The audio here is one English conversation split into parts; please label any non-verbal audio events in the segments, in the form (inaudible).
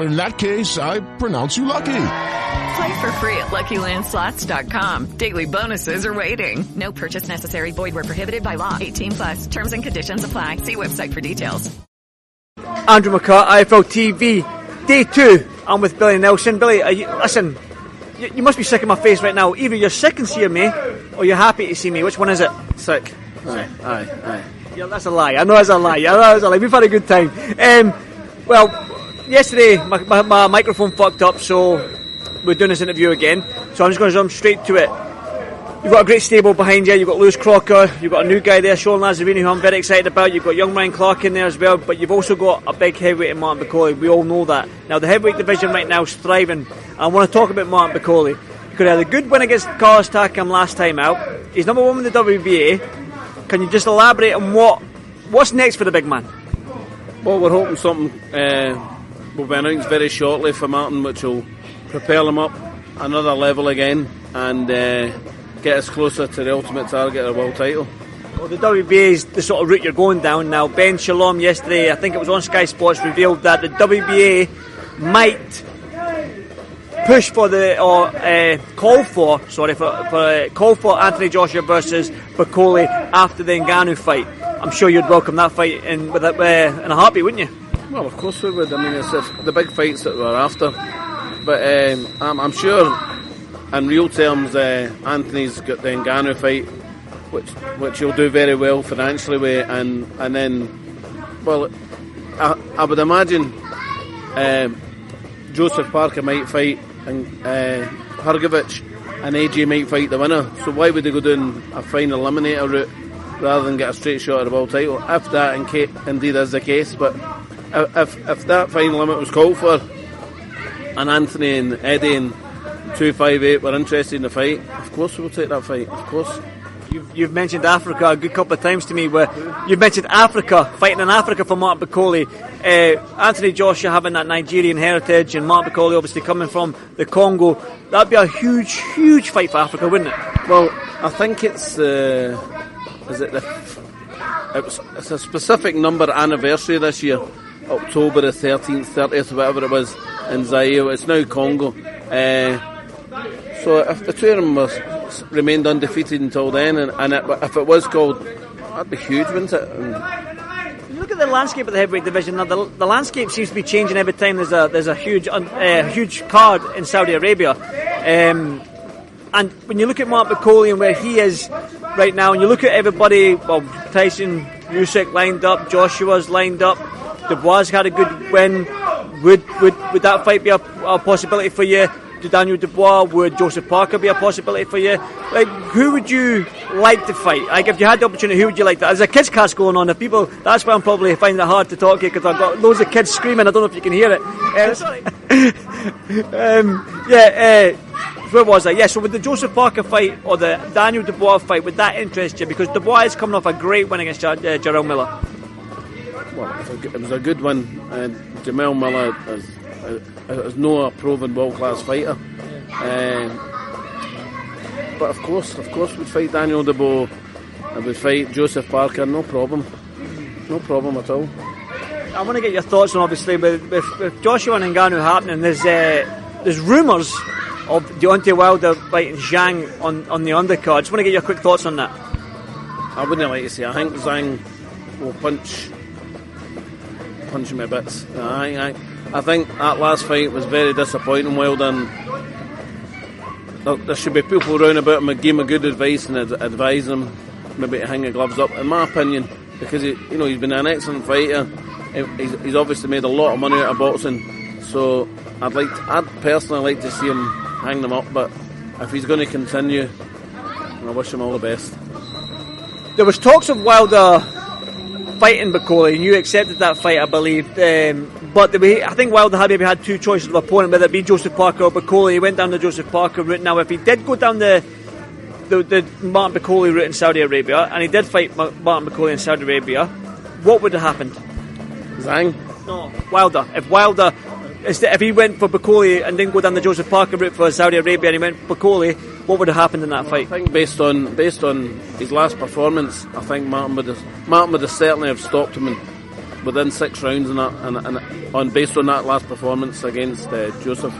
In that case, I pronounce you lucky. Play for free at LuckyLandSlots.com. Daily bonuses are waiting. No purchase necessary. Void were prohibited by law. 18 plus. Terms and conditions apply. See website for details. Andrew McCart, IFL TV, day two. I'm with Billy Nelson. Billy, you, listen, you, you, must be sick of my face right now. Either you're sick and seeing me, or you're happy to see me. Which one is it? Sick. Aye, aye, aye. Yeah, that's a lie. I know that's a lie. I know that's a lie. We've had a good time. Um, well, yesterday my, my, my microphone fucked up, so we're doing this interview again. So I'm just going to jump straight to it. You've got a great stable behind you. You've got Lewis Crocker. You've got a new guy there, Sean Lazzerini, who I'm very excited about. You've got young Ryan Clark in there as well. But you've also got a big heavyweight in Martin Bakole. We all know that. Now, the heavyweight division right now is thriving. I want to talk about Martin Bakole. Because he had a good win against Carlos Takam last time out. He's number one in the WBA. Can you just elaborate on what what's next for the big man? Well, we're hoping something uh, will be announced very shortly for Martin, which will propel him up another level again and uh, get us closer to the ultimate target of the world title. Well, the WBA is the sort of route you're going down now. Ben Shalom yesterday, I think it was on Sky Sports, revealed that the WBA might push for the or uh, call for sorry for, for uh, call for Anthony Joshua versus Bakole after the Ngannou fight. I'm sure you'd welcome that fight in with a, uh, in a heartbeat, wouldn't you? Well, of course we would. I mean, it's the big fights that we're after. But um, I'm, I'm, sure, in real terms, uh, Anthony's got the Ngannou fight, which which he'll do very well financially with, and and then, well, I, I would imagine um, Joseph Parker might fight and uh, and AJ might fight the winner. So why would they go down a final eliminator route rather than get a straight shot at the world title? If that indeed is the case, but if if that final limit was called for and Anthony and Eddie and 258 were interested in the fight, of course we will take that fight, of course. You've, you've mentioned Africa a good couple of times to me. Where you've mentioned Africa, fighting in Africa for Mark Bakole, Uh, Anthony Joshua having that Nigerian heritage, and Mark Bakole obviously coming from the Congo. That'd be a huge, huge fight for Africa, wouldn't it? Well, I think it's uh, is it the it was, it's a specific number anniversary this year, October the thirteenth, thirtieth, whatever it was in Zaire. It's now Congo. Uh, so if the two of them was, remained undefeated until then, and, and it, if it was called, that'd be huge, wouldn't it? And look at the landscape of the heavyweight division now. The, the landscape seems to be changing every time there's a there's a huge uh, huge card in Saudi Arabia. Um, and when you look at Mark Bakole and where he is right now, and you look at everybody, well, Tyson, Usyk lined up, Joshua's lined up, Dubois had a good win. Would would would that fight be a, a possibility for you? Did Daniel Dubois? Would Joseph Parker be a possibility for you? Like, who would you like to fight? Like, if you had the opportunity, who would you like to? There's a kids cast going on. If people, that's why I'm probably finding it hard to talk here because I've got loads of kids screaming. I don't know if you can hear it. um, yeah. Uh, where was I? Yeah, so with the Joseph Parker fight or the Daniel Dubois fight, would that interest you? Because Dubois is coming off a great win against uh, Jarrell Miller. Well, it was a good one. Uh, Jarrell Miller is, is no a proven world class fighter. Um, but of course, of course, we'd fight Daniel Dubois and we'd fight Joseph Parker, no problem. no problem at all. I want to get your thoughts on obviously with, with, with Joshua and Ngannou happening. There's uh, there's rumours of Deontay Wilder fighting Zhang on, on the undercard. I just want to get your quick thoughts on that. I wouldn't like to say. I think Zhang will punch punch him a bits. I, I, I think that last fight was very disappointing. Wilder. And there, there should be people around about him and give him good advice and ad- advise him maybe to hang the gloves up. In my opinion, because he, you know he's been an excellent fighter. He's, he's obviously made a lot of money out of boxing. So I'd like, to, I'd personally like to see him hang them up. But if he's going to continue, I wish him all the best. There was talks of Wilder fighting Bakole, and you accepted that fight, I believe. Um, but the way, I think Wilder had maybe had two choices of opponent, whether it be Joseph Parker or Bakole. He went down the Joseph Parker route. Now, if he did go down the the, the Martin Bakole route in Saudi Arabia, and he did fight Martin Bakole in Saudi Arabia, what would have happened? Zhang. No, Wilder. If Wilder, if he went for Bakole and didn't go down the Joseph Parker route for Saudi Arabia, and he went for Bakole, what would have happened in that I fight? think based on based on his last performance, I think Martin would have Martin would have certainly have stopped him in, within six rounds, and, and, on based on that last performance against uh, Joseph.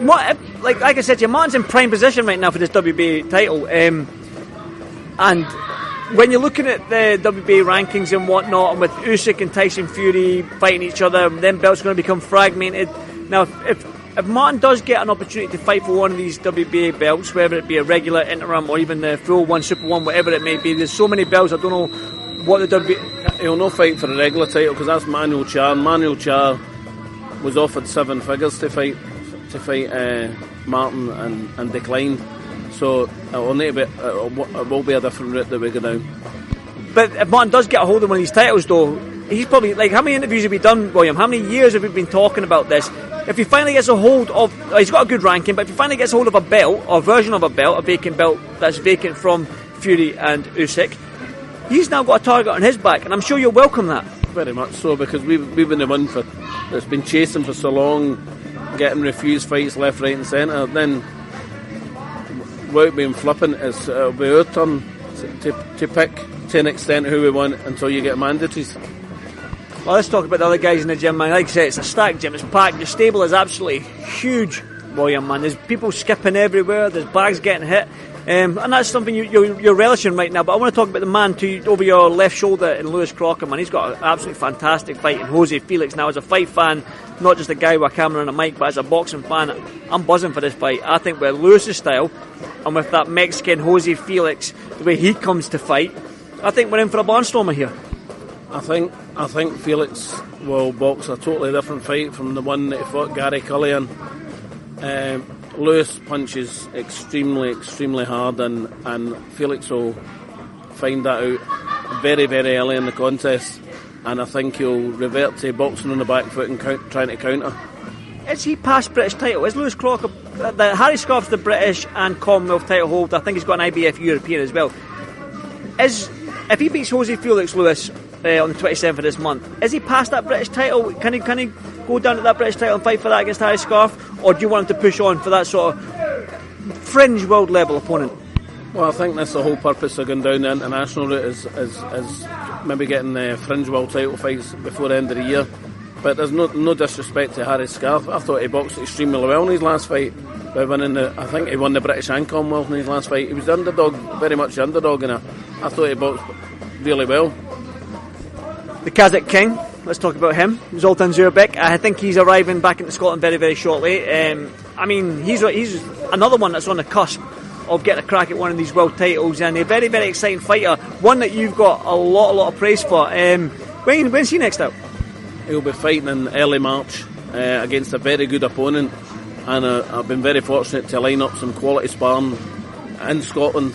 what, like, like I said, your you, Martin's in prime position right now for this WBA title. Um, and when you're looking at the WBA rankings and whatnot, and with Usyk and Tyson Fury fighting each other, then belts are going to become fragmented. Now, if if Martin does get an opportunity to fight for one of these WBA belts, whether it be a regular interim or even the full one, super one, whatever it may be, there's so many belts. I don't know what the WBA. He'll not fight for a regular title because that's Manuel Charr. Manuel Charr was offered seven figures to fight to fight uh, Martin and, and declined. So uh, it will need to be, it uh, will- uh, be a different route that we go down. But if Martin does get a hold of one of these titles, though, he's probably like how many interviews have we done, William? How many years have we been talking about this? If he finally gets a hold of, oh, he's got a good ranking, but if he finally gets a hold of a belt or a version of a belt, a vacant belt that's vacant from Fury and Usyk, he's now got a target on his back, and I'm sure you'll welcome that. Very much so because we've, we've been the one for that's been chasing for so long, getting refused fights left, right, and centre. Then, being flippant, it's, it'll be our turn to, to, pick to an extent who we want until you get mandatories. Well, let's talk about the other guys in the gym, man. Like I said, it's a stacked gym. It's packed. The stable is absolutely huge, William, man. There's people skipping everywhere. There's bags getting hit. Um, and that's something you, you're, you're relishing right now. But I want to talk about the man to over your left shoulder in Lewis Crocker, man. He's got an absolutely fantastic fight in Jose Felix. Now, as a fight fan, not just a guy with a camera and a mic, but as a boxing fan, I'm buzzing for this fight. I think with Lewis's style and with that Mexican Jose Felix, the way he comes to fight, I think we're in for a barnstormer here. I think I think Felix will box a totally different fight from the one that he fought Gary Cullian. Um, Lewis punches extremely, extremely hard, and, and Felix will find that out very, very early in the contest. And I think he'll revert to boxing on the back foot and count, trying to counter. Is he past British title? Is Lewis Crocker uh, the Harry Scarff's the British and Commonwealth title holder? I think he's got an IBF European as well. Is if he beats Jose Felix Lewis uh, on the 27th of this month, is he past that British title? Can he can he go down to that British title and fight for that against Harry Scarff, or do you want him to push on for that sort of fringe world level opponent? Well, I think that's the whole purpose of going down the international route is, is, is maybe getting the fringe world title fights before the end of the year. But there's no no disrespect to Harry Scarff. I thought he boxed extremely well in his last fight. By winning the, I think he won the British and Commonwealth in his last fight. He was the underdog, very much the underdog, and I, I thought he boxed really well. The Kazakh King. Let's talk about him, Sultan Zaurbek. I think he's arriving back into Scotland very, very shortly. Um, I mean, he's he's another one that's on the cusp of getting a crack at one of these world titles, and a very, very exciting fighter. One that you've got a lot, a lot of praise for. Um, when when's he next out? He'll be fighting in early March uh, against a very good opponent, and uh, I've been very fortunate to line up some quality sparring in Scotland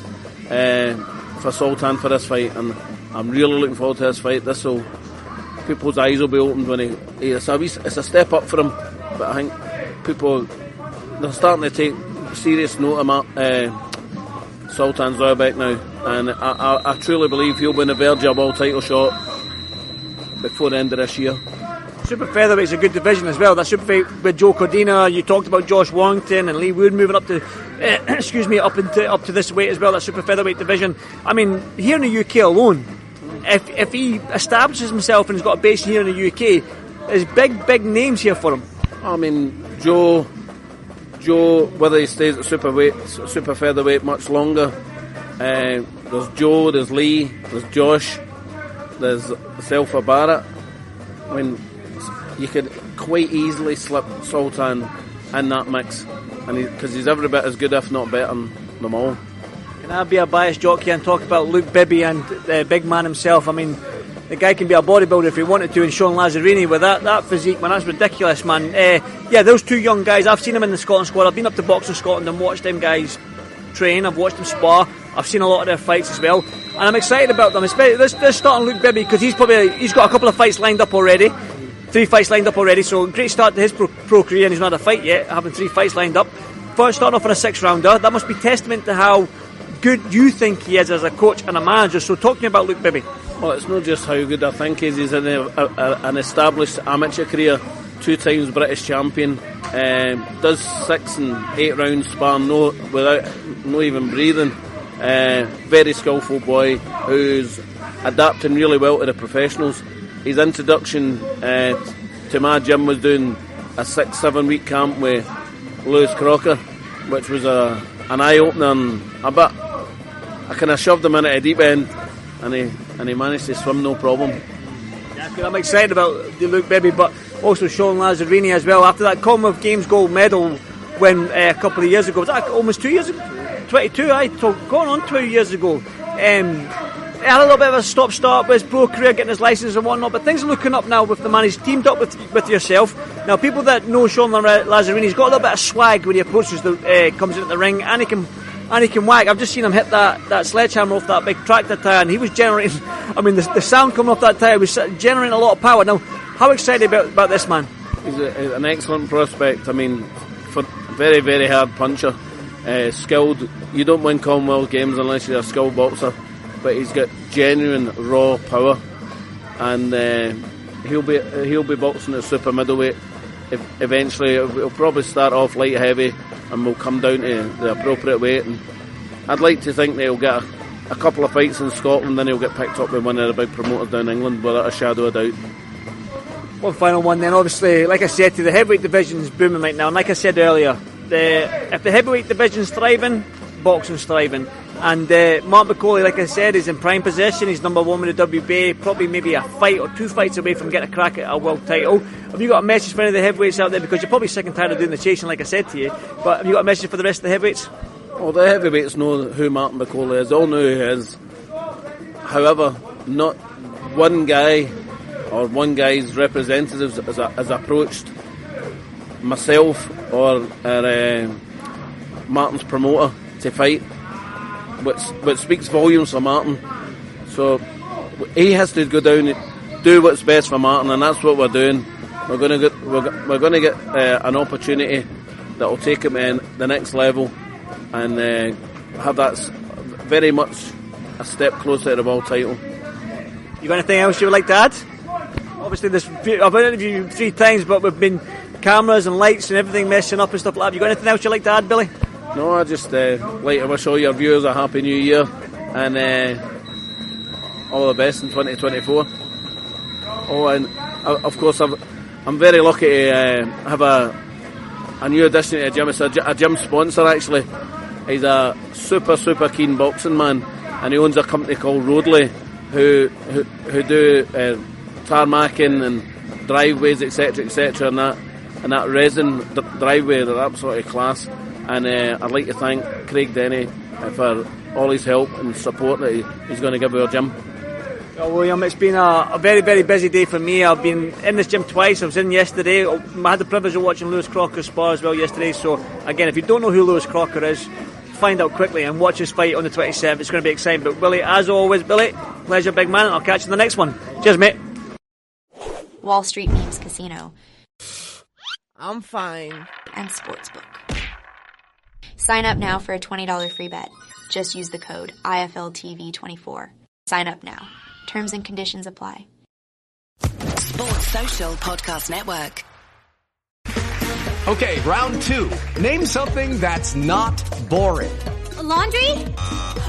uh, for Sultan for this fight, and I'm really looking forward to this fight. This will people's eyes will be opened when he, he it's, a it's a step up for him, but I think people they're starting to take serious note of Mar- uh, Sultan Zaurbek now, and I, I, I truly believe he'll win in the verge of a world title shot before the end of this year. Super featherweight's a good division as well. That super featherweight with Joe Cordina. You talked about Josh Warrington and Leigh Wood moving up to, uh, (coughs) excuse me, up into up to this weight as well. That super featherweight division. I mean, here in the UK alone, if if he establishes himself and he's got a base here in the UK, there's big big names here for him. I mean, Joe, Joe, whether he stays at super weight, super featherweight much longer. Uh, there's Joe, there's Lee, there's Josh, there's Zelfa Barrett. I mean, you could quite easily slip Sultan in that mix, and because he, he's every bit as good, if not better, than them all. Can I be a biased jockey and talk about Luke Bibby and the big man himself? I mean, the guy can be a bodybuilder if he wanted to, and Sean Lazzerini with that, that physique, man, that's ridiculous, man. Uh, yeah, those two young guys, I've seen them in the Scotland squad. I've been up to Boxing Scotland and watched them guys train. I've watched them spar. I've seen a lot of their fights as well, and I'm excited about them. Especially this, this starting Luke Bibby because he's probably he's got a couple of fights lined up already, three fights lined up already. So great start to his pro, pro career, and he's not had a fight yet, having three fights lined up. First starting off on a six rounder, that must be testament to how good you think he is as a coach and a manager. So talk to me about Luke Bibby. Well, it's not just how good I think he is. He's in a, a, an established amateur career, two times British champion. Um, does six and eight rounds span no without no even breathing. Uh, very skillful boy who's adapting really well to the professionals. His introduction uh, to my gym was doing a six seven week camp with Lewis Crocker, which was a an eye opener and a bit. I kind of shoved him in at a deep end, and he and he managed to swim no problem. I'm excited about the Luke Bibby, but also Sean Lazzerini as well. After that Commonwealth Games gold medal win uh, a couple of years ago, was that almost two years ago? 22, I told, going on two years ago. Um, had a little bit of a stop start with his pro career, getting his license and whatnot, but things are looking up now with the man. He's teamed up with with yourself. Now, people that know Sean Lazzerini, he's got a little bit of swag when he approaches the uh, comes into the ring, and he can and he can whack. I've just seen him hit that, that sledgehammer off that big tractor tyre, and he was generating. I mean, the, the sound coming off that tyre was generating a lot of power. Now, how excited about, about this man? He's a, an excellent prospect. I mean, for very very hard puncher, uh, skilled. You don't win Commonwealth games unless you're a skilled boxer, but he's got genuine raw power, and uh, he'll be he'll be boxing at super middleweight. If, eventually, he'll probably start off light heavy and we'll come down to the appropriate weight. And I'd like to think that he'll get a, a couple of fights in Scotland, then he'll get picked up by one of the big promoters down England without a shadow of doubt. One final one then, obviously, like I said, to the heavyweight division is booming right now. And like I said earlier, the, if the heavyweight division's thriving, boxing's thriving. And uh, Mark Bakole, like I said, is in prime position. He's number one with the WBA, probably maybe a fight or two fights away from getting a crack at a world title. Have you got a message for any of the heavyweights out there? Because you're probably sick and tired of doing the chasing, like I said to you. But have you got a message for the rest of the heavyweights? Well, the heavyweights know who Martin Bakole is. They all know who he is. However, not one guy or one guy's representatives has, has approached myself or, or uh, Martin's promoter to fight, which, which speaks volumes for Martin. So he has to go down and do what's best for Martin, and that's what we're doing. We're going to get we're, we're going to get uh, an opportunity that will take him in the next level, and uh, have that very much a step closer to the world title. You got anything else you would like to add? Obviously, this I've interviewed you three times, but we've been cameras and lights and everything messing up and stuff like that. Have you got anything else you'd like to add, Billy? No, I just uh, like to wish all your viewers a happy new year and uh, all the best in 2024. Oh, and uh, of course, i am very lucky to uh, have a, a new addition to the gym. It's a, a, gym sponsor actually. He's a super, super keen boxing man and he owns a company called Roadley who, who, who do uh, tarmacking and driveways, etc., etc., and that and that resin driveway, they're absolutely class. And uh, I'd like to thank Craig Denny uh, for all his help and support that he's going to give our gym. Well, William, it's been a, a, very, very busy day for me. I've been in this gym twice. I was in yesterday. I had the privilege of watching Lewis Crocker spar as well yesterday. So, again, if you don't know who Lewis Crocker is, find out quickly and watch his fight on the 27th. It's going to be exciting. But, Billy, as always, Billy, pleasure, big man. I'll catch you in the next one. Cheers, mate. Wall Street Memes Casino. I'm fine. And Sportsbook. Sign up now for a $20 free bet. Just use the code IFLTV24. Sign up now. Terms and conditions apply. Sports Social Podcast Network. Okay, round two. Name something that's not boring. A laundry?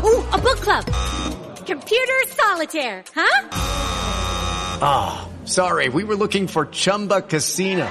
Ooh, a book club computer solitaire, huh? Ah, oh, sorry, we were looking for Chumba Casino.